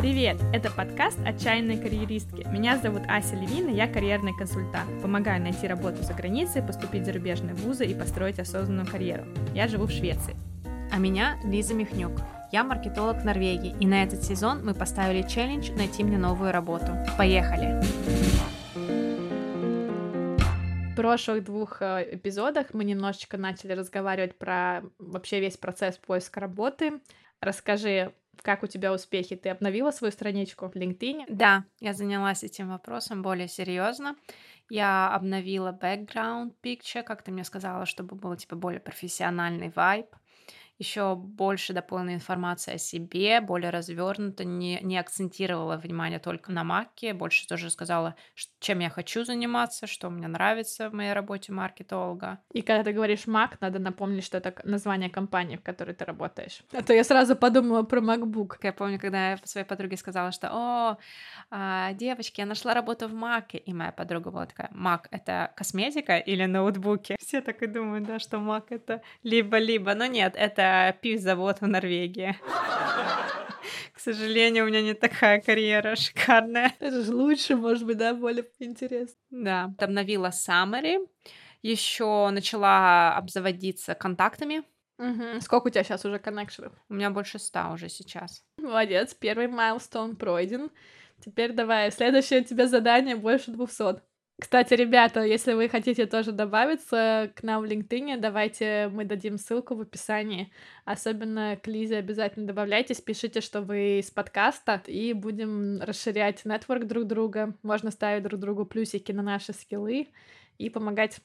Привет! Это подкаст «Отчаянные карьеристки». Меня зовут Ася Левина, я карьерный консультант. Помогаю найти работу за границей, поступить в зарубежные вузы и построить осознанную карьеру. Я живу в Швеции. А меня Лиза Михнюк. Я маркетолог Норвегии, и на этот сезон мы поставили челлендж «Найти мне новую работу». Поехали! В прошлых двух э, эпизодах мы немножечко начали разговаривать про вообще весь процесс поиска работы. Расскажи, как у тебя успехи? Ты обновила свою страничку в LinkedIn? Да, я занялась этим вопросом более серьезно. Я обновила background picture, как ты мне сказала, чтобы был типа более профессиональный вайб еще больше дополненной информации о себе, более развернуто, не, не акцентировала внимание только на маке, больше тоже сказала, чем я хочу заниматься, что мне нравится в моей работе маркетолога. И когда ты говоришь Mac, надо напомнить, что это название компании, в которой ты работаешь. А то я сразу подумала про MacBook. Я помню, когда я своей подруге сказала, что «О, а, девочки, я нашла работу в Маке», и моя подруга была такая «Мак — это косметика или ноутбуки?» Все так и думают, да, что Мак — это либо-либо, но нет, это это пивзавод в Норвегии. К сожалению, у меня не такая карьера шикарная. Это же лучше, может быть, да, более интересно. Да, обновила summary, еще начала обзаводиться контактами. Угу. Сколько у тебя сейчас уже коннекшенов? У меня больше ста уже сейчас. Молодец, первый майлстон пройден. Теперь давай, следующее у тебя задание больше двухсот. Кстати, ребята, если вы хотите тоже добавиться к нам в LinkedIn, давайте мы дадим ссылку в описании. Особенно к Лизе обязательно добавляйтесь, пишите, что вы из подкаста, и будем расширять нетворк друг друга. Можно ставить друг другу плюсики на наши скиллы и помогать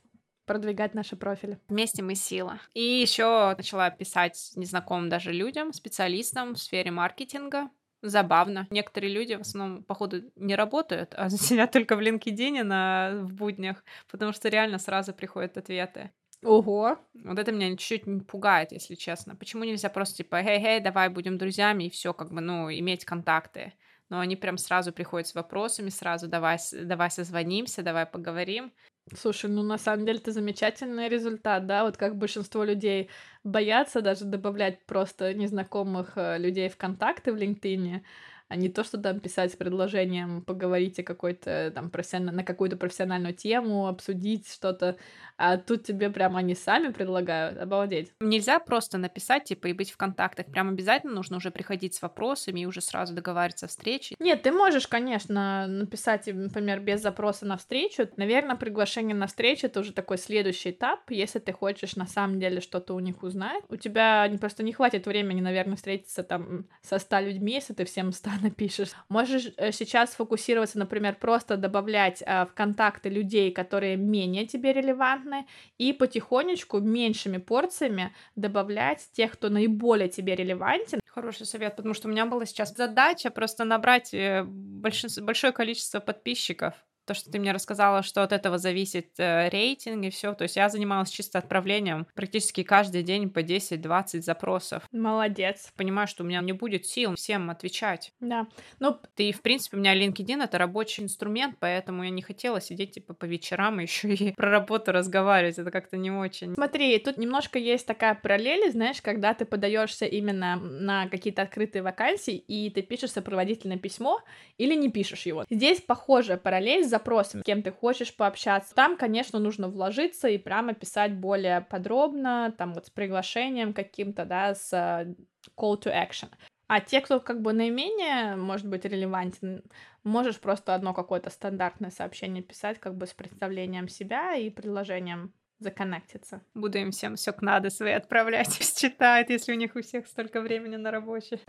продвигать наши профили. Вместе мы сила. И еще начала писать незнакомым даже людям, специалистам в сфере маркетинга, забавно. Некоторые люди в основном, походу, не работают, а сидят только в LinkedIn на, в буднях, потому что реально сразу приходят ответы. Ого. Вот это меня чуть-чуть пугает, если честно. Почему нельзя просто типа, хей-хей, давай будем друзьями и все, как бы, ну, иметь контакты. Но они прям сразу приходят с вопросами, сразу давай, давай созвонимся, давай поговорим. Слушай, ну на самом деле это замечательный результат, да, вот как большинство людей боятся даже добавлять просто незнакомых э, людей в контакты в LinkedIn, а не то, что там писать с предложением поговорить о какой-то там профессионально, на какую-то профессиональную тему, обсудить что-то, а тут тебе прямо они сами предлагают, обалдеть. Нельзя просто написать, типа, и быть в контактах, прям обязательно нужно уже приходить с вопросами и уже сразу договариваться о встрече. Нет, ты можешь, конечно, написать, например, без запроса на встречу. Наверное, приглашение на встречу — это уже такой следующий этап, если ты хочешь на самом деле что-то у них узнать. У тебя просто не хватит времени, наверное, встретиться там со ста людьми, если ты всем ста напишешь. Можешь э, сейчас фокусироваться, например, просто добавлять э, в контакты людей, которые менее тебе релевантны, и потихонечку меньшими порциями добавлять тех, кто наиболее тебе релевантен. Хороший совет, потому что у меня была сейчас задача просто набрать э, большое количество подписчиков то, что ты мне рассказала, что от этого зависит э, рейтинг и все. То есть я занималась чисто отправлением практически каждый день по 10-20 запросов. Молодец. Понимаю, что у меня не будет сил всем отвечать. Да. Ну, ты, в принципе, у меня LinkedIn это рабочий инструмент, поэтому я не хотела сидеть типа по вечерам еще и про работу разговаривать. Это как-то не очень. Смотри, тут немножко есть такая параллель, знаешь, когда ты подаешься именно на какие-то открытые вакансии, и ты пишешь сопроводительное письмо или не пишешь его. Здесь похожая параллель с запросами, с кем ты хочешь пообщаться. Там, конечно, нужно вложиться и прямо писать более подробно, там вот с приглашением каким-то, да, с э, call to action. А те, кто как бы наименее, может быть, релевантен, можешь просто одно какое-то стандартное сообщение писать, как бы с представлением себя и предложением законнектиться. Буду им всем все к надо свои отправлять, считает, если у них у всех столько времени на рабочей.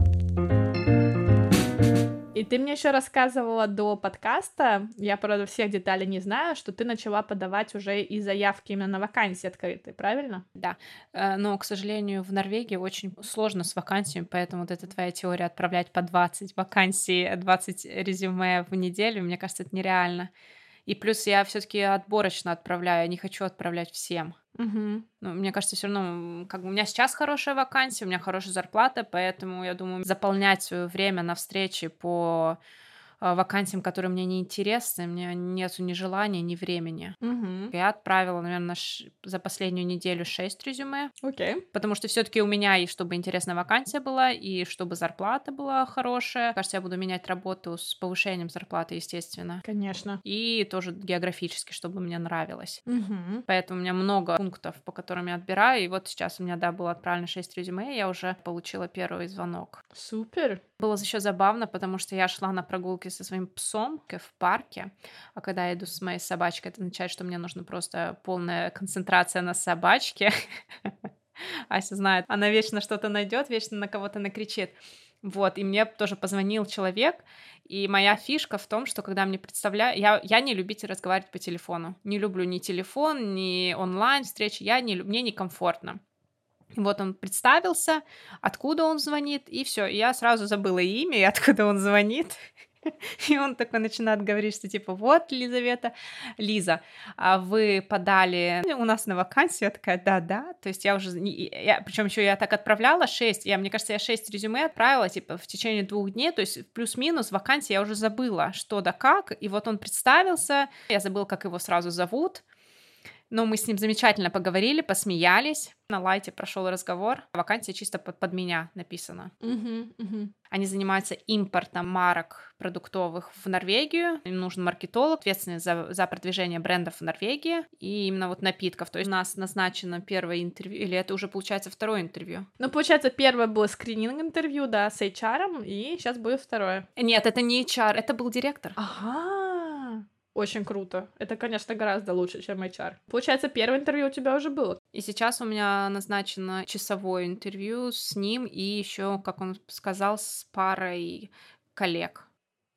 И ты мне еще рассказывала до подкаста, я, правда, всех деталей не знаю, что ты начала подавать уже и заявки именно на вакансии открытые, правильно? Да, э, но, к сожалению, в Норвегии очень сложно с вакансиями, поэтому вот эта твоя теория отправлять по 20 вакансий, 20 резюме в неделю, мне кажется, это нереально. И плюс я все-таки отборочно отправляю, я не хочу отправлять всем. Угу. Ну, мне кажется, все равно, как бы у меня сейчас хорошая вакансия, у меня хорошая зарплата, поэтому я думаю, заполнять свое время на встречи по вакансиям, которые мне не интересны, мне нет ни желания, ни времени. Мгм. Я отправила, наверное, за последнюю неделю 6 резюме, Окей. потому что все таки у меня и чтобы интересная вакансия была, и чтобы зарплата была хорошая. Кажется, я буду менять работу с повышением зарплаты, естественно. Конечно. И тоже географически, чтобы мне нравилось. Мгм. Поэтому у меня много пунктов, по которым я отбираю. И вот сейчас у меня, да, было отправлено 6 резюме, и я уже получила первый звонок. Супер. Было еще забавно, потому что я шла на прогулки со своим псом в парке, а когда я иду с моей собачкой, это означает, что мне нужно просто полная концентрация на собачке. Ася знает, она вечно что-то найдет, вечно на кого-то накричит. Вот, и мне тоже позвонил человек, и моя фишка в том, что когда мне представляют... Я, я не любитель разговаривать по телефону. Не люблю ни телефон, ни онлайн встречи, я не, мне некомфортно. Вот он представился, откуда он звонит, и все. Я сразу забыла имя и откуда он звонит. И он такой начинает говорить, что типа, вот, Лизавета, Лиза, а вы подали у нас на вакансию, я такая, да-да, то есть я уже, я, причем еще я так отправляла 6, я, мне кажется, я 6 резюме отправила, типа, в течение двух дней, то есть плюс-минус вакансия я уже забыла, что да как, и вот он представился, я забыла, как его сразу зовут, но мы с ним замечательно поговорили, посмеялись. На лайте прошел разговор. Вакансия чисто под, под меня написана. Мгм, мгм. Они занимаются импортом марок продуктовых в Норвегию. Им нужен маркетолог, ответственный за, за продвижение брендов в Норвегии и именно вот напитков. То есть у нас назначено первое интервью, или это уже получается второе интервью? Ну, получается, первое было скрининг интервью, да, с HR, и сейчас будет второе. Нет, это не HR, это был директор. Ага. Очень круто. Это, конечно, гораздо лучше, чем HR. Получается, первое интервью у тебя уже было. И сейчас у меня назначено часовое интервью с ним и еще, как он сказал, с парой коллег.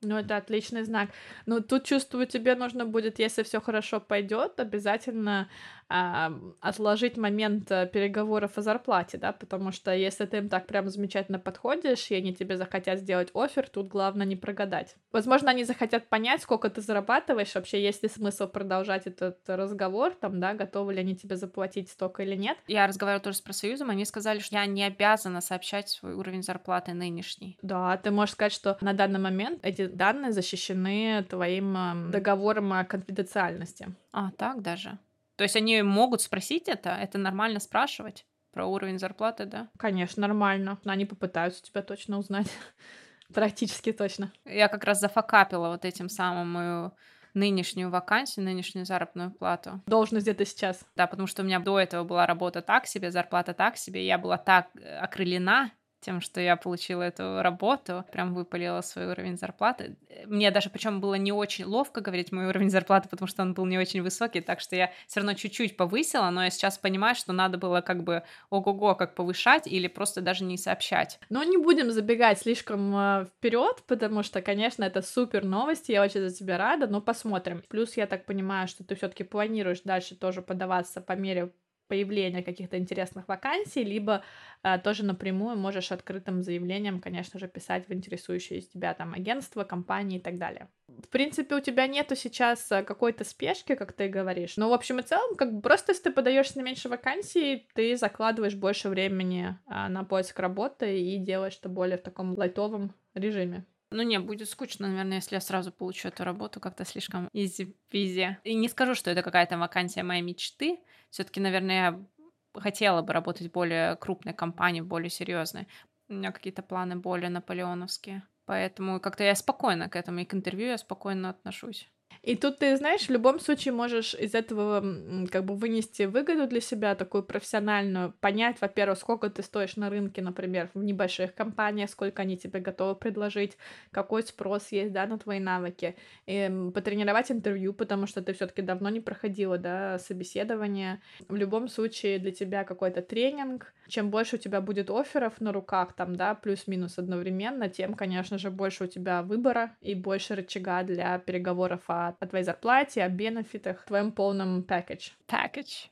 Ну, это отличный знак. Но тут чувствую, тебе нужно будет, если все хорошо пойдет, обязательно отложить момент э, переговоров о зарплате, да, потому что если ты им так прям замечательно подходишь, и они тебе захотят сделать офер, тут главное не прогадать. Возможно, они захотят понять, сколько ты зарабатываешь, вообще есть ли смысл продолжать этот разговор, там, да, готовы ли они тебе заплатить столько или нет. Я разговаривала тоже с профсоюзом, они сказали, что я не обязана сообщать свой уровень зарплаты нынешний. Да, ты можешь сказать, что на данный момент эти данные защищены твоим договором о конфиденциальности. А, так даже? То есть они могут спросить это? Это нормально спрашивать? Про уровень зарплаты, да? Конечно, нормально. Но они попытаются тебя точно узнать. Практически точно. Я как раз зафакапила вот этим самым мою нынешнюю вакансию, нынешнюю заработную плату. Должность где-то сейчас. Да, потому что у меня до этого была работа так себе, зарплата так себе, я была так э, окрылена тем, что я получила эту работу, прям выпалила свой уровень зарплаты. Мне даже причем было не очень ловко говорить мой уровень зарплаты, потому что он был не очень высокий, так что я все равно чуть-чуть повысила, но я сейчас понимаю, что надо было как бы ого-го как повышать или просто даже не сообщать. Но не будем забегать слишком э, вперед, потому что, конечно, это супер новости, я очень за тебя рада, но посмотрим. Плюс я так понимаю, что ты все-таки планируешь дальше тоже подаваться по мере появления каких-то интересных вакансий, либо а, тоже напрямую можешь открытым заявлением, конечно же, писать в интересующие тебя там агентства, компании и так далее. В принципе, у тебя нету сейчас а, какой-то спешки, как ты говоришь. Но, в общем и целом, как бы просто если ты подаешься на меньше вакансий, ты закладываешь больше времени а, на поиск работы и делаешь это более в таком лайтовом режиме. Ну, не, будет скучно, наверное, если я сразу получу эту работу как-то слишком изи-пизи. И не скажу, что это какая-то вакансия моей мечты. все таки наверное, я хотела бы работать в более крупной компании, более серьезной. У меня какие-то планы более наполеоновские. Поэтому как-то я спокойно к этому, и к интервью я спокойно отношусь. И тут ты, знаешь, в любом случае можешь из этого как бы вынести выгоду для себя, такую профессиональную, понять, во-первых, сколько ты стоишь на рынке, например, в небольших компаниях, сколько они тебе готовы предложить, какой спрос есть, да, на твои навыки, и потренировать интервью, потому что ты все таки давно не проходила, да, собеседование. В любом случае для тебя какой-то тренинг, чем больше у тебя будет офферов на руках, там, да, плюс-минус одновременно, тем, конечно же, больше у тебя выбора и больше рычага для переговоров о о твоей зарплате, о бенефитах, твоем полном пакет. Package.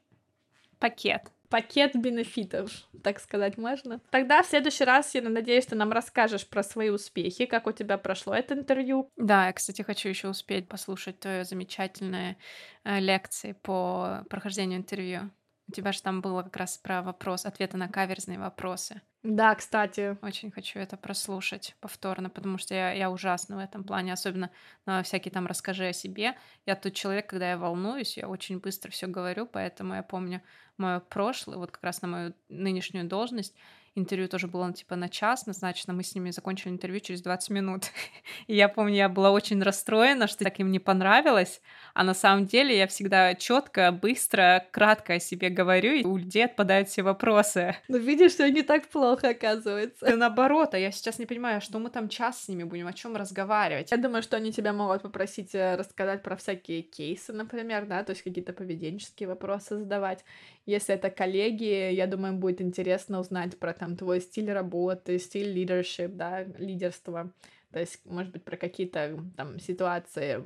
Пакет. Пакет бенефитов, так сказать можно. Тогда в следующий раз, я надеюсь, ты нам расскажешь про свои успехи, как у тебя прошло это интервью. Да, я, кстати, хочу еще успеть послушать твои замечательные э, лекции по прохождению интервью. У тебя же там было как раз про вопрос, ответы на каверзные вопросы. Да, кстати. Очень хочу это прослушать повторно, потому что я, я ужасна в этом плане, особенно на всякие там «расскажи о себе». Я тот человек, когда я волнуюсь, я очень быстро все говорю, поэтому я помню мое прошлое, вот как раз на мою нынешнюю должность, интервью тоже было типа на час назначено, мы с ними закончили интервью через 20 минут. И я помню, я была очень расстроена, что так им не понравилось, а на самом деле я всегда четко, быстро, кратко о себе говорю, и у людей отпадают все вопросы. Ну, видишь, что не так плохо, оказывается. И наоборот, а я сейчас не понимаю, что мы там час с ними будем, о чем разговаривать. Я думаю, что они тебя могут попросить э, рассказать про всякие кейсы, например, да, то есть какие-то поведенческие вопросы задавать. Если это коллеги, я думаю, будет интересно узнать про там твой стиль работы, стиль leadership, да, лидерства. То есть, может быть, про какие-то там ситуации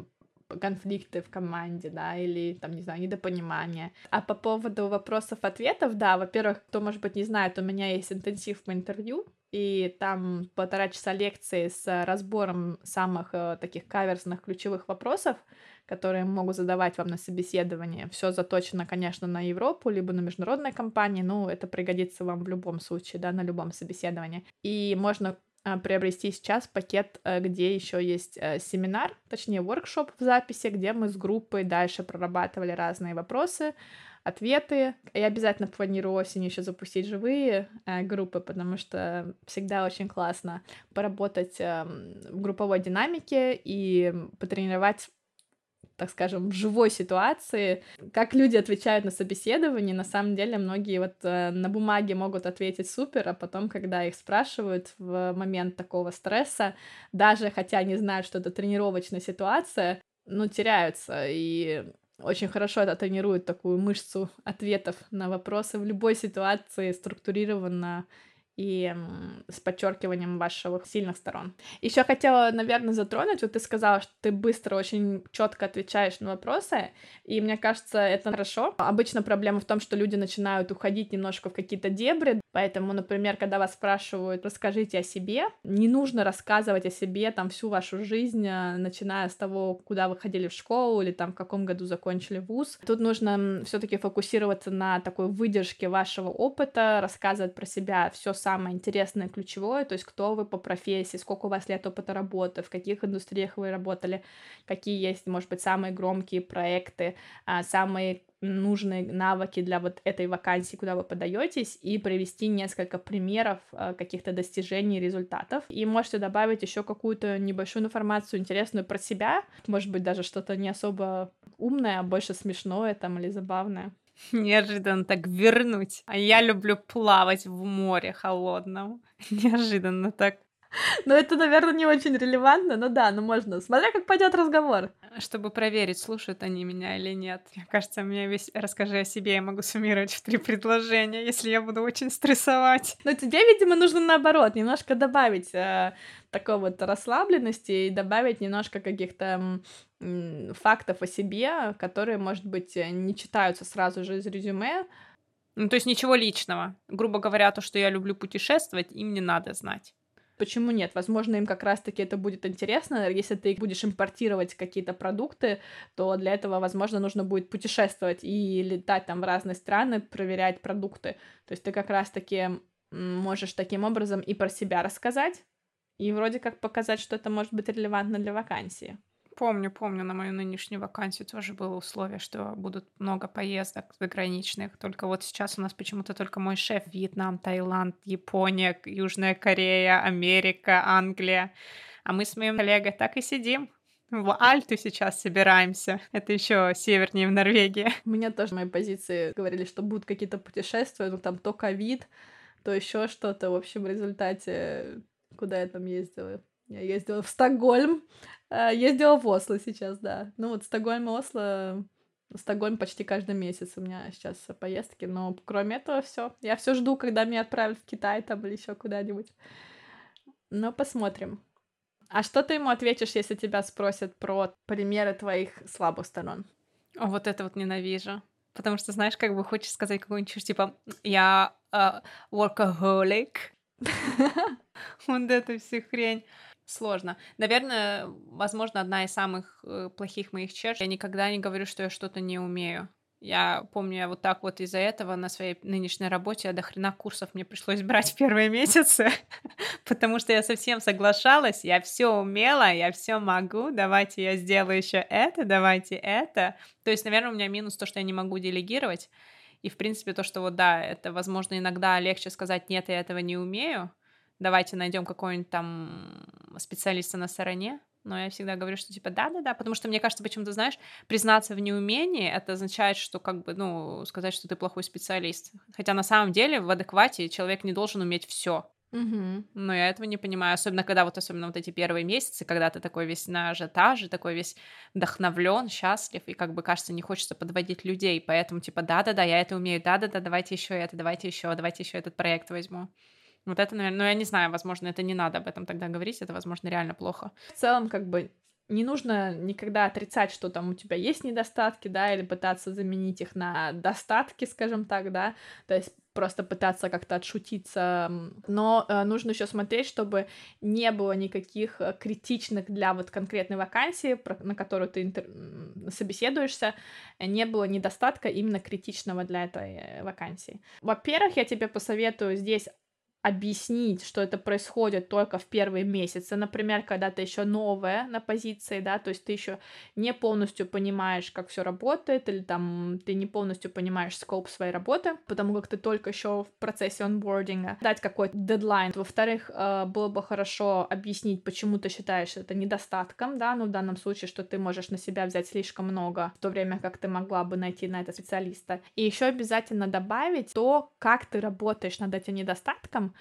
конфликты в команде, да, или там, не знаю, недопонимание. А по поводу вопросов-ответов, да, во-первых, кто, может быть, не знает, у меня есть интенсив по интервью, и там полтора часа лекции с разбором самых э, таких каверзных ключевых вопросов, которые могут задавать вам на собеседовании. Все заточено, конечно, на Европу, либо на международные компании, но это пригодится вам в любом случае, да, на любом собеседовании. И можно приобрести сейчас пакет, э, где еще есть э, семинар, точнее воркшоп в записи, где мы с группой дальше прорабатывали разные вопросы, ответы. Я обязательно планирую осенью еще запустить живые э, группы, потому что всегда очень классно поработать э, в групповой динамике и потренировать так скажем, в живой ситуации, как люди отвечают на собеседование, на самом деле многие вот э, на бумаге могут ответить супер, а потом, когда их спрашивают в момент такого стресса, даже хотя не знают, что это тренировочная ситуация, ну, теряются, и очень хорошо это тренирует такую мышцу ответов на вопросы. В любой ситуации, структурированно и с подчеркиванием ваших сильных сторон. Еще хотела, наверное, затронуть, вот ты сказала, что ты быстро, очень четко отвечаешь на вопросы, и мне кажется, это хорошо. Обычно проблема в том, что люди начинают уходить немножко в какие-то дебри, поэтому, например, когда вас спрашивают, расскажите о себе, не нужно рассказывать о себе там всю вашу жизнь, а, начиная с того, куда вы ходили в школу или там в каком году закончили вуз. Тут нужно все-таки фокусироваться на такой выдержке вашего опыта, рассказывать про себя все самое интересное, ключевое, то есть кто вы по профессии, сколько у вас лет опыта работы, в каких индустриях вы работали, какие есть, может быть, самые громкие проекты, а, самые нужные навыки для вот этой вакансии, куда вы подаетесь, и привести несколько примеров а, каких-то достижений, результатов. И можете добавить еще какую-то небольшую информацию интересную про себя, может быть, даже что-то не особо умное, а больше смешное там или забавное. Неожиданно так вернуть. А я люблю плавать в море холодном. Неожиданно так. Ну, это, наверное, не очень релевантно, но да, ну можно. Смотря как пойдет разговор. Чтобы проверить, слушают они меня или нет. Мне кажется, мне весь расскажи о себе, я могу суммировать в три предложения, если я буду очень стрессовать. Но тебе, видимо, нужно наоборот, немножко добавить э, такой вот расслабленности и добавить немножко каких-то фактов о себе, которые, может быть, э, не читаются сразу же из резюме. Ну, то есть ничего личного. Грубо говоря, то, что я люблю путешествовать, им не надо знать. Почему нет? Возможно, им как раз-таки это будет интересно. Если ты будешь импортировать какие-то продукты, то для этого, возможно, нужно будет путешествовать и летать там в разные страны, проверять продукты. То есть ты как раз-таки можешь таким образом и про себя рассказать, и вроде как показать, что это может быть релевантно для вакансии. Помню, помню, на мою нынешнюю вакансию тоже было условие, что будут много поездок заграничных. Только вот сейчас у нас почему-то только мой шеф Вьетнам, Таиланд, Япония, Южная Корея, Америка, Англия. А мы с моим коллегой так и сидим, в Альту сейчас собираемся. Это еще севернее в Норвегии. У меня тоже мои позиции говорили, что будут какие-то путешествия, ну там то ковид, то еще что-то. В общем, в результате, куда я там ездила? Я ездила в Стокгольм, а, ездила в Осло сейчас, да. Ну вот Стокгольм и Осло Стокгольм почти каждый месяц у меня сейчас поездки, но кроме этого все. Я все жду, когда меня отправят в Китай там или еще куда-нибудь. Но посмотрим. А что ты ему ответишь, если тебя спросят про примеры твоих слабых сторон? О, вот это вот ненавижу. Потому что, знаешь, как бы хочешь сказать какую-нибудь типа, я uh, workaholic. Вот это все хрень. Сложно. Наверное, возможно, одна из самых э, плохих моих черт. Я никогда не говорю, что я что-то не умею. Я помню, я вот так вот из-за этого на своей нынешней работе я до хрена курсов мне пришлось брать в первые месяцы, потому что я совсем соглашалась, я все умела, я все могу, давайте я сделаю еще это, давайте это. То есть, наверное, у меня минус то, что я не могу делегировать, и, в принципе, то, что вот да, это, возможно, иногда легче сказать, нет, я этого не умею, давайте найдем какого-нибудь там специалиста на стороне, но я всегда говорю, что типа да-да-да, потому что мне кажется, почему-то, знаешь, признаться в неумении, это означает, что как бы, ну, сказать, что ты плохой специалист. Хотя на самом деле в адеквате человек не должен уметь все. Угу. Но я этого не понимаю, особенно когда вот особенно вот эти первые месяцы, когда ты такой весь на ажиотаже, такой весь вдохновлен, счастлив, и как бы кажется, не хочется подводить людей, поэтому типа да-да-да, я это умею, да-да-да, давайте еще это, давайте еще, давайте еще этот проект возьму. Вот это, наверное, ну я не знаю, возможно, это не надо об этом тогда говорить, это, возможно, реально плохо. В целом, как бы не нужно никогда отрицать, что там у тебя есть недостатки, да, или пытаться заменить их на достатки, скажем так, да, то есть просто пытаться как-то отшутиться, но э, нужно еще смотреть, чтобы не было никаких э, критичных для вот конкретной вакансии, про, на которую ты интер... собеседуешься, не было недостатка именно критичного для этой э, вакансии. Во-первых, я тебе посоветую здесь объяснить, что это происходит только в первые месяцы, например, когда ты еще новая на позиции, да, то есть ты еще не полностью понимаешь, как все работает, или там ты не полностью понимаешь скоп своей работы, потому как ты только еще в процессе онбординга, дать какой-то дедлайн. Во-вторых, э, было бы хорошо объяснить, почему ты считаешь это недостатком, да, ну в данном случае, что ты можешь на себя взять слишком много, в то время как ты могла бы найти на это специалиста. И еще обязательно добавить то, как ты работаешь над этим недостатком,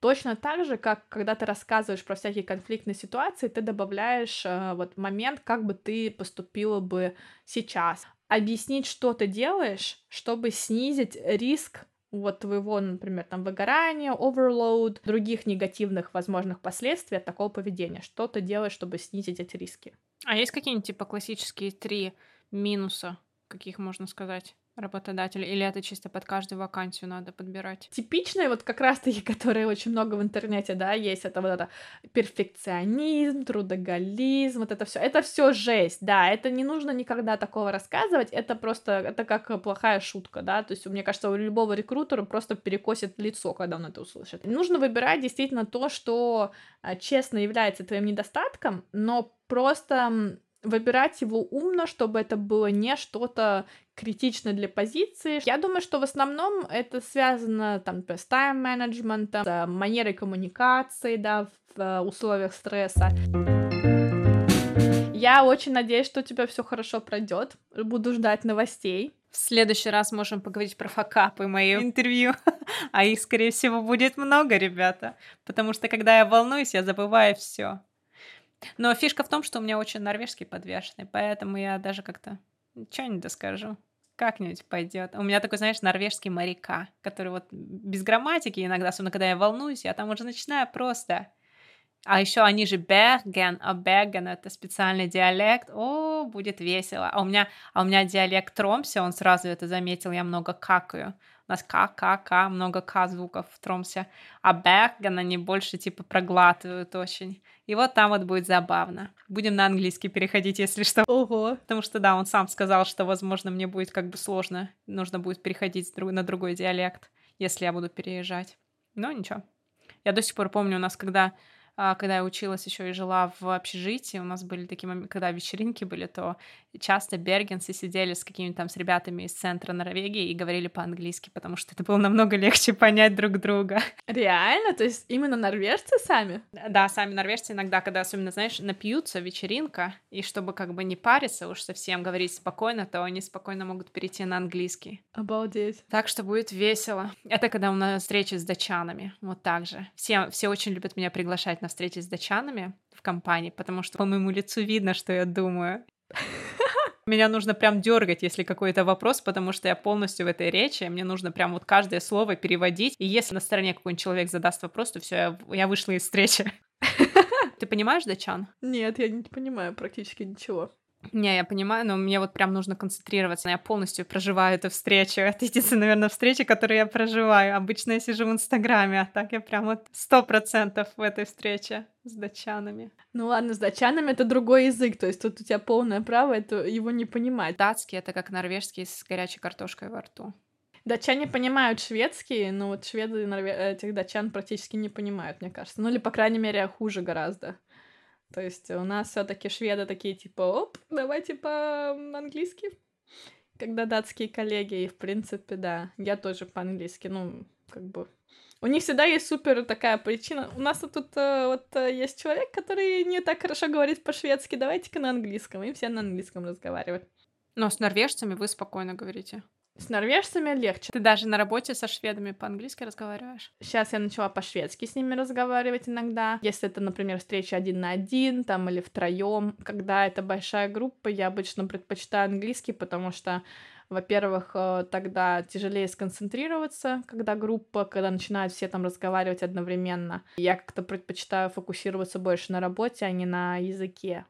Точно так же, как когда ты рассказываешь про всякие конфликтные ситуации, ты добавляешь э, вот момент, как бы ты поступила бы сейчас. Объяснить, что ты делаешь, чтобы снизить риск вот твоего, например, там выгорания, overload, других негативных возможных последствий от такого поведения. Что ты делаешь, чтобы снизить эти риски? А есть какие-нибудь типа классические три минуса, каких можно сказать? Работодателя, или это чисто под каждую вакансию надо подбирать? Типичные вот как раз-таки, которые очень много в интернете, да, есть, это вот это перфекционизм, трудоголизм, вот это все, это все жесть, да, это не нужно никогда такого рассказывать, это просто, это как плохая шутка, да, то есть, мне кажется, у любого рекрутера просто перекосит лицо, когда он это услышит. Нужно выбирать действительно то, что а, честно является твоим недостатком, но просто выбирать его умно, чтобы это было не что-то критичное для позиции. Я думаю, что в основном это связано там с тайм-менеджментом, с манерой коммуникации, да, в условиях стресса. Я очень надеюсь, что у тебя все хорошо пройдет. Буду ждать новостей. В следующий раз можем поговорить про факапы мои интервью. а их, скорее всего, будет много, ребята. Потому что, когда я волнуюсь, я забываю все. Но фишка в том, что у меня очень норвежский подвешенный, поэтому я даже как-то что-нибудь доскажу. Как-нибудь пойдет. У меня такой, знаешь, норвежский моряка, который вот без грамматики иногда, особенно когда я волнуюсь, я там уже начинаю просто. А еще они же Берген, а Берген это специальный диалект. О, будет весело. А у меня, а у меня диалект Тромсе, он сразу это заметил, я много какаю. У нас К, К, К, много К звуков в Тромсе. А Берген они больше типа проглатывают очень. И вот там вот будет забавно. Будем на английский переходить, если что. Ого. Потому что, да, он сам сказал, что, возможно, мне будет как бы сложно. Нужно будет переходить на другой диалект, если я буду переезжать. Но ничего. Я до сих пор помню, у нас когда а, когда я училась еще и жила в общежитии, у нас были такие моменты, когда вечеринки были, то часто бергенцы сидели с какими-то там с ребятами из центра Норвегии и говорили по-английски, потому что это было намного легче понять друг друга. Реально? То есть именно норвежцы сами? Да, сами норвежцы иногда, когда особенно, знаешь, напьются, вечеринка, и чтобы как бы не париться уж совсем, говорить спокойно, то они спокойно могут перейти на английский. Обалдеть. Так что будет весело. Это когда у нас встречи с датчанами, вот так же. Все, все очень любят меня приглашать на встречи с датчанами в компании, потому что по моему лицу видно, что я думаю. Меня нужно прям дергать, если какой-то вопрос, потому что я полностью в этой речи, мне нужно прям вот каждое слово переводить. И если на стороне какой-нибудь человек задаст вопрос, то все, я, я вышла из встречи. Ты понимаешь, датчан? Нет, я не понимаю практически ничего. Не, я понимаю, но мне вот прям нужно концентрироваться. Я полностью проживаю эту встречу. Это единственная, наверное, встреча, которую я проживаю. Обычно я сижу в Инстаграме, а так я прям вот сто процентов в этой встрече с датчанами. Ну ладно, с датчанами это другой язык, то есть тут у тебя полное право это его не понимать. Датский — это как норвежский с горячей картошкой во рту. Датчане понимают шведский, но вот шведы этих датчан практически не понимают, мне кажется. Ну или, по крайней мере, хуже гораздо. То есть у нас все таки шведы такие, типа, оп, давайте по-английски. Когда датские коллеги, и в принципе, да, я тоже по-английски, ну, как бы... У них всегда есть супер такая причина. У нас тут э, вот э, есть человек, который не так хорошо говорит по-шведски, давайте-ка на английском. И все на английском разговаривают. Но с норвежцами вы спокойно говорите. С норвежцами легче. Ты даже на работе со шведами по-английски разговариваешь? Сейчас я начала по-шведски с ними разговаривать иногда. Если это, например, встреча один на один, там, или втроем. Когда это большая группа, я обычно предпочитаю английский, потому что во-первых, э, тогда тяжелее сконцентрироваться, когда группа, когда начинают все там разговаривать одновременно. Я как-то предпочитаю фокусироваться больше на работе, а не на языке.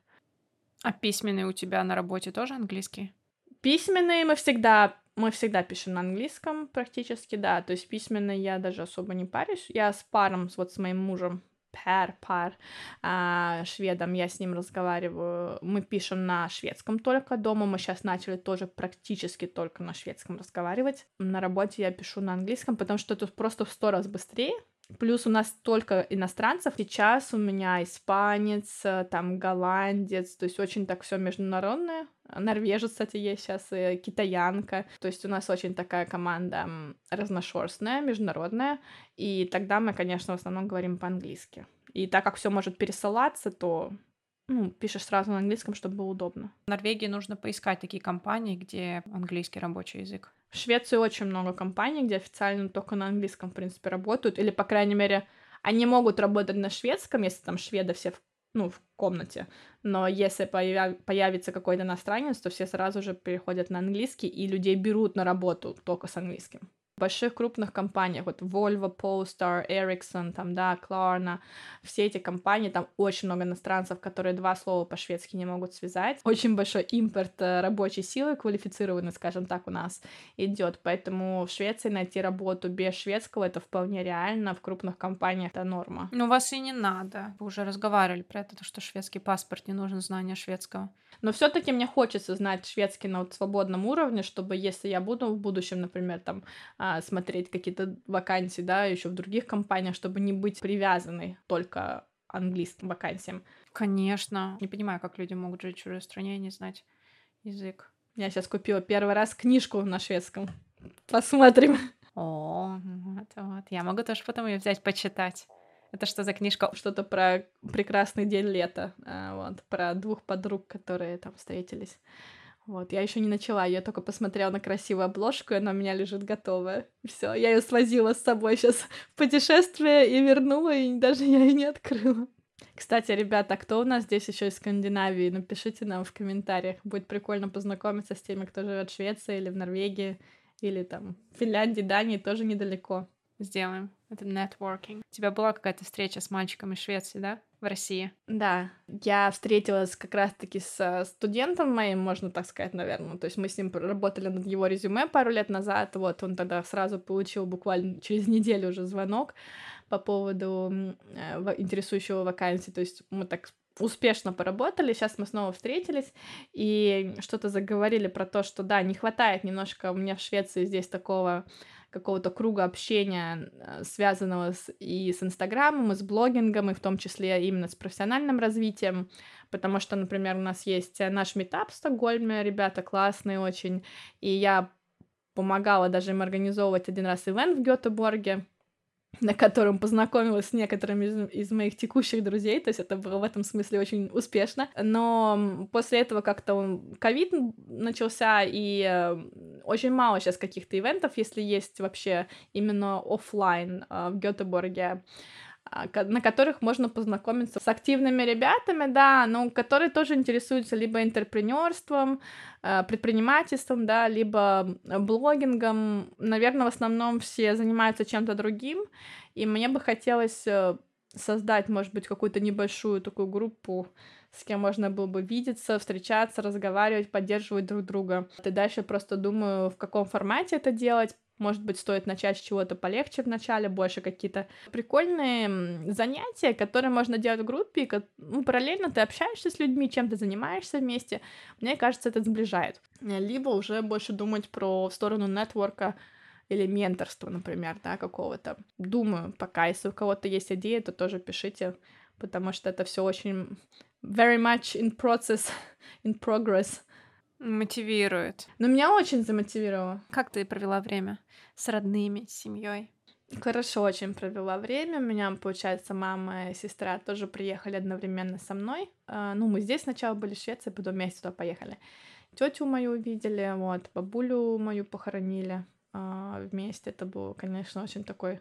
А письменный у тебя на работе тоже английский? Письменные мы всегда мы всегда пишем на английском практически, да, то есть письменно я даже особо не парюсь. Я с паром, вот с моим мужем, пар, пар, а, шведом, я с ним разговариваю. Мы пишем на шведском только дома, мы сейчас начали тоже практически только на шведском разговаривать. На работе я пишу на английском, потому что это просто в сто раз быстрее, Плюс у нас только иностранцев. Сейчас у меня испанец, э, там голландец, то есть очень так все международное. Норвежец, кстати, есть сейчас, и китаянка. То есть у нас очень такая команда разношерстная, международная. И тогда мы, конечно, в основном говорим по-английски. И так как все может пересылаться, то ну, пишешь сразу на английском, чтобы было удобно. В Норвегии нужно поискать такие компании, где английский рабочий язык. В Швеции очень много компаний, где официально только на английском, в принципе, работают. Или, по крайней мере, они могут работать на шведском, если там шведы все в, ну, в комнате. Но если появ... появится какой-то иностранец, то все сразу же переходят на английский, и людей берут на работу только с английским больших крупных компаниях, вот Volvo, Polestar, Ericsson, там, да, Klarna, все эти компании, там очень много иностранцев, которые два слова по-шведски не могут связать. Очень большой импорт э, рабочей силы, квалифицированной, скажем так, у нас идет, поэтому в Швеции найти работу без шведского это вполне реально, в крупных компаниях это норма. Ну, вас и не надо. Вы уже разговаривали про это, что шведский паспорт не нужен знание шведского. Но все-таки мне хочется знать шведский на вот свободном уровне, чтобы если я буду в будущем, например, там смотреть какие-то вакансии, да, еще в других компаниях, чтобы не быть привязанной только английским вакансиям. Конечно. Не понимаю, как люди могут жить в чужой стране и не знать язык. Я сейчас купила первый раз книжку на шведском. Посмотрим. О, вот, вот. Я могу тоже потом ее взять, почитать. Это что за книжка? Что-то про прекрасный день лета. А, вот, про двух подруг, которые там встретились. Вот, я еще не начала, я только посмотрела на красивую обложку, и она у меня лежит готовая. Все, я ее свозила с собой сейчас в путешествие и вернула, и даже я ее не открыла. Кстати, ребята, кто у нас здесь еще из Скандинавии? Напишите нам в комментариях. Будет прикольно познакомиться с теми, кто живет в Швеции или в Норвегии, или там в Финляндии, Дании, тоже недалеко. Сделаем. Это networking. У тебя была какая-то встреча с мальчиком из Швеции, да? В России. Да. Я встретилась как раз-таки с студентом моим, можно так сказать, наверное. То есть мы с ним работали над его резюме пару лет назад. Вот он тогда сразу получил буквально через неделю уже звонок по поводу э, интересующего вакансии. То есть мы так успешно поработали, сейчас мы снова встретились и что-то заговорили про то, что да, не хватает немножко меня в Швеции здесь такого какого-то круга общения, э, связанного с, и с Инстаграмом, и с блогингом, и в том числе именно с профессиональным развитием, потому что, например, у нас есть наш метап в Стокгольме, ребята классные очень, и я помогала даже им организовывать один раз ивент в Гетеборге, на котором познакомилась с некоторыми из, из моих текущих друзей, то есть это было в этом смысле очень успешно. Но после этого как-то ковид начался, и э, очень мало сейчас каких-то ивентов, если есть вообще именно офлайн э, в Гетеборге. А, на которых можно познакомиться с активными ребятами, да, но которые тоже интересуются либо интерпренерством, а, предпринимательством, да, либо блогингом. Наверное, в основном все занимаются чем-то другим, и мне бы хотелось э, создать, может быть, какую-то небольшую такую группу, с кем можно было бы видеться, встречаться, разговаривать, поддерживать друг друга. И дальше просто думаю, в каком формате это делать, может быть, стоит начать с чего-то полегче в начале, больше какие-то прикольные занятия, которые можно делать в группе, ну, параллельно ты общаешься с людьми, чем ты занимаешься вместе. Мне кажется, это сближает. Либо уже больше думать про сторону нетворка, или менторства, например, да, какого-то. Думаю, пока, если у кого-то есть идеи, то тоже пишите, потому что это все очень very much in process, in progress. Мотивирует. Но меня очень замотивировало. Как ты провела время с родными, с семьей? Хорошо очень провела время. У меня, получается, мама и сестра тоже приехали одновременно со мной. А, ну, мы здесь сначала были в Швеции, потом вместе туда поехали. Тетю мою увидели, вот, бабулю мою похоронили а, вместе. Это был, конечно, очень такой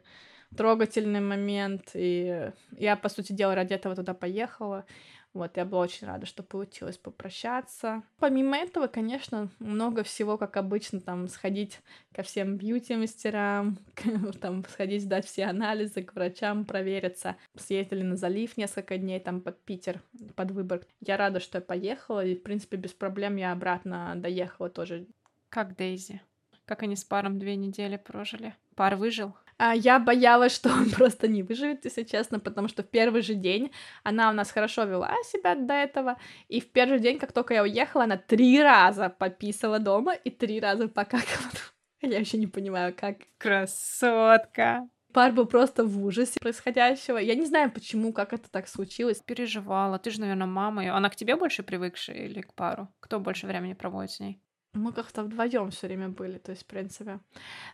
трогательный момент. И я, по сути дела, ради этого туда поехала. Вот, я была очень рада, что получилось попрощаться. Помимо этого, конечно, много всего, как обычно, там, сходить ко всем бьюти-мастерам, там, сходить сдать все анализы, к врачам провериться. Съездили на залив несколько дней, там, под Питер, под Выборг. Я рада, что я поехала, и, в принципе, без проблем я обратно доехала тоже. Как Дейзи? Как они с паром две недели прожили? Пар выжил? А я боялась, что он просто не выживет, если честно, потому что в первый же день она у нас хорошо вела себя до этого, и в первый день, как только я уехала, она три раза пописала дома и три раза покакала. Я вообще не понимаю, как. Красотка! Пар был просто в ужасе происходящего. Я не знаю, почему, как это так случилось. Переживала. Ты же, наверное, мама. Она к тебе больше привыкшая или к пару? Кто больше времени проводит с ней? Мы как-то вдвоем все время были, то есть, в принципе.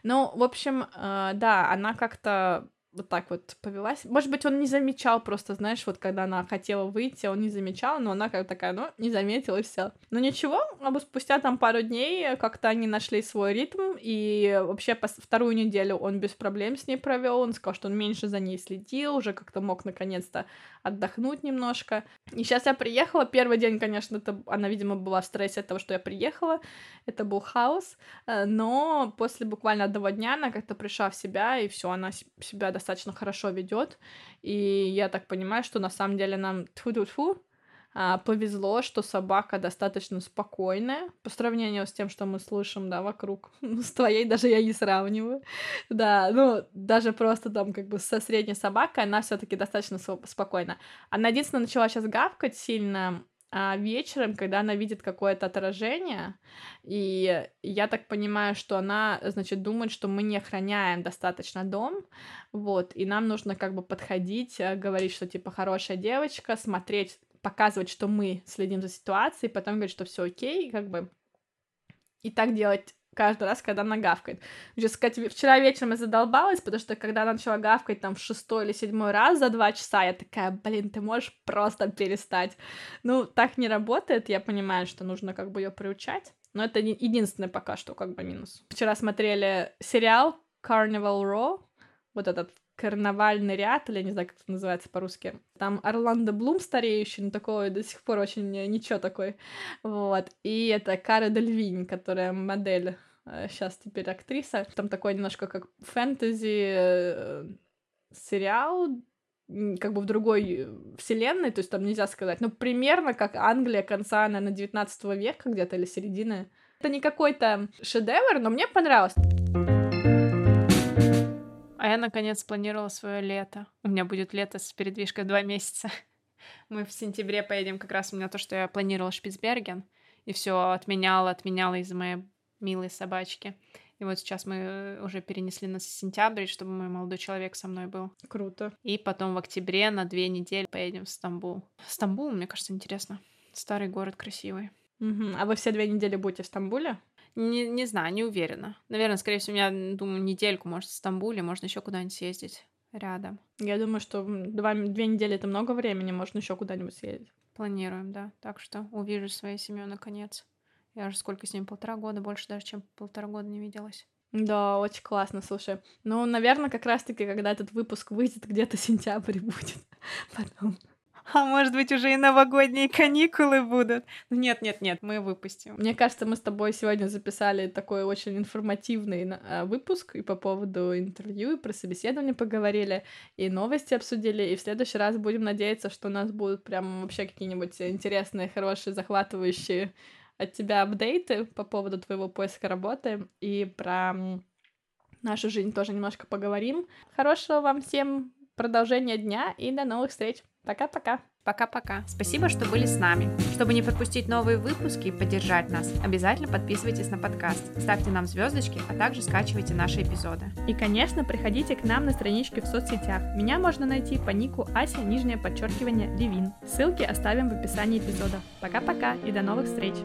Ну, в общем, э, да, она как-то вот так вот повелась. Может быть, он не замечал просто, знаешь, вот когда она хотела выйти, он не замечал, но она как такая, ну, не заметила и все. Но ничего, а спустя там пару дней как-то они нашли свой ритм, и вообще по вторую неделю он без проблем с ней провел, он сказал, что он меньше за ней следил, уже как-то мог наконец-то отдохнуть немножко. И сейчас я приехала, первый день, конечно, это, она, видимо, была в стрессе от того, что я приехала, это был хаос, э, но после буквально одного дня она как-то пришла в себя, и все, она себя достаточно хорошо ведет. И я так понимаю, что на самом деле нам тьфу-тьфу а, повезло, что собака достаточно спокойная по сравнению с тем, что мы слышим, да, вокруг. Ну, с твоей даже я не сравниваю. Да, ну, даже просто там как бы со средней собакой она все таки достаточно спокойна. Она единственное начала сейчас гавкать сильно, а вечером, когда она видит какое-то отражение, и я так понимаю, что она, значит, думает, что мы не охраняем достаточно дом, вот, и нам нужно как бы подходить, э, говорить, что типа хорошая девочка, смотреть, показывать, что мы следим за ситуацией, потом говорить, что все окей, как бы, и так делать каждый раз, когда она гавкает. Уже сказать, вчера вечером я задолбалась, потому что когда она начала гавкать там в шестой или седьмой раз за два часа, я такая, блин, ты можешь просто перестать. Ну, так не работает, я понимаю, что нужно как бы ее приучать, но это единственный пока что как бы минус. Вчера смотрели сериал Carnival Row, вот этот карнавальный ряд, или я не знаю, как это называется по-русски. Там Орландо Блум стареющий, но такой до сих пор очень ничего такой. Вот. И это Кара Дельвинь, которая модель сейчас э, теперь актриса. Там такой немножко как фэнтези э, сериал, как бы в другой вселенной, то есть там нельзя сказать, ну, примерно как Англия конца, наверное, 19 века где-то или середины. Это не какой-то шедевр, но мне понравилось. А я, наконец, планировала свое лето. У меня будет лето с передвижкой два месяца. Мы в сентябре поедем как раз у меня то, что я планировала Шпицберген, и все отменяла, отменяла из-за моей милые собачки. И вот сейчас мы э, уже перенесли на сентябрь, чтобы мой молодой человек со мной был. Круто. И потом в октябре на две недели поедем в Стамбул. Стамбул, мне кажется, интересно. Старый город красивый. Угу. А вы все две недели будете в Стамбуле? Не, не знаю, не уверена. Наверное, скорее всего, меня, думаю, недельку, может, в Стамбуле, можно еще куда-нибудь съездить рядом. Я думаю, что два, две недели это много времени, можно еще куда-нибудь съездить. Планируем, да. Так что увижу своей семью наконец. Я уже сколько с ним, полтора года, больше даже, чем полтора года не виделась. Да, очень классно, слушай. Ну, наверное, как раз-таки, когда этот выпуск выйдет, где-то сентябрь будет. Потом А может быть, уже и новогодние каникулы будут. Нет, нет, нет, мы выпустим. Мне кажется, мы с тобой сегодня записали такой очень информативный а, выпуск и по поводу интервью, и про собеседование поговорили, и новости обсудили, и в следующий раз будем надеяться, что у нас будут прям вообще какие-нибудь интересные, хорошие, захватывающие от тебя апдейты по поводу твоего поиска работы и про нашу жизнь тоже немножко поговорим. Хорошего вам всем продолжения дня и до новых встреч. Пока-пока. Пока-пока. Спасибо, что были с нами. Чтобы не пропустить новые выпуски и поддержать нас, обязательно подписывайтесь на подкаст, ставьте нам звездочки, а также скачивайте наши эпизоды. И, конечно, приходите к нам на страничке в соцсетях. Меня можно найти по нику Ася, нижнее подчеркивание, Левин. Ссылки оставим в описании эпизода. Пока-пока и до новых встреч!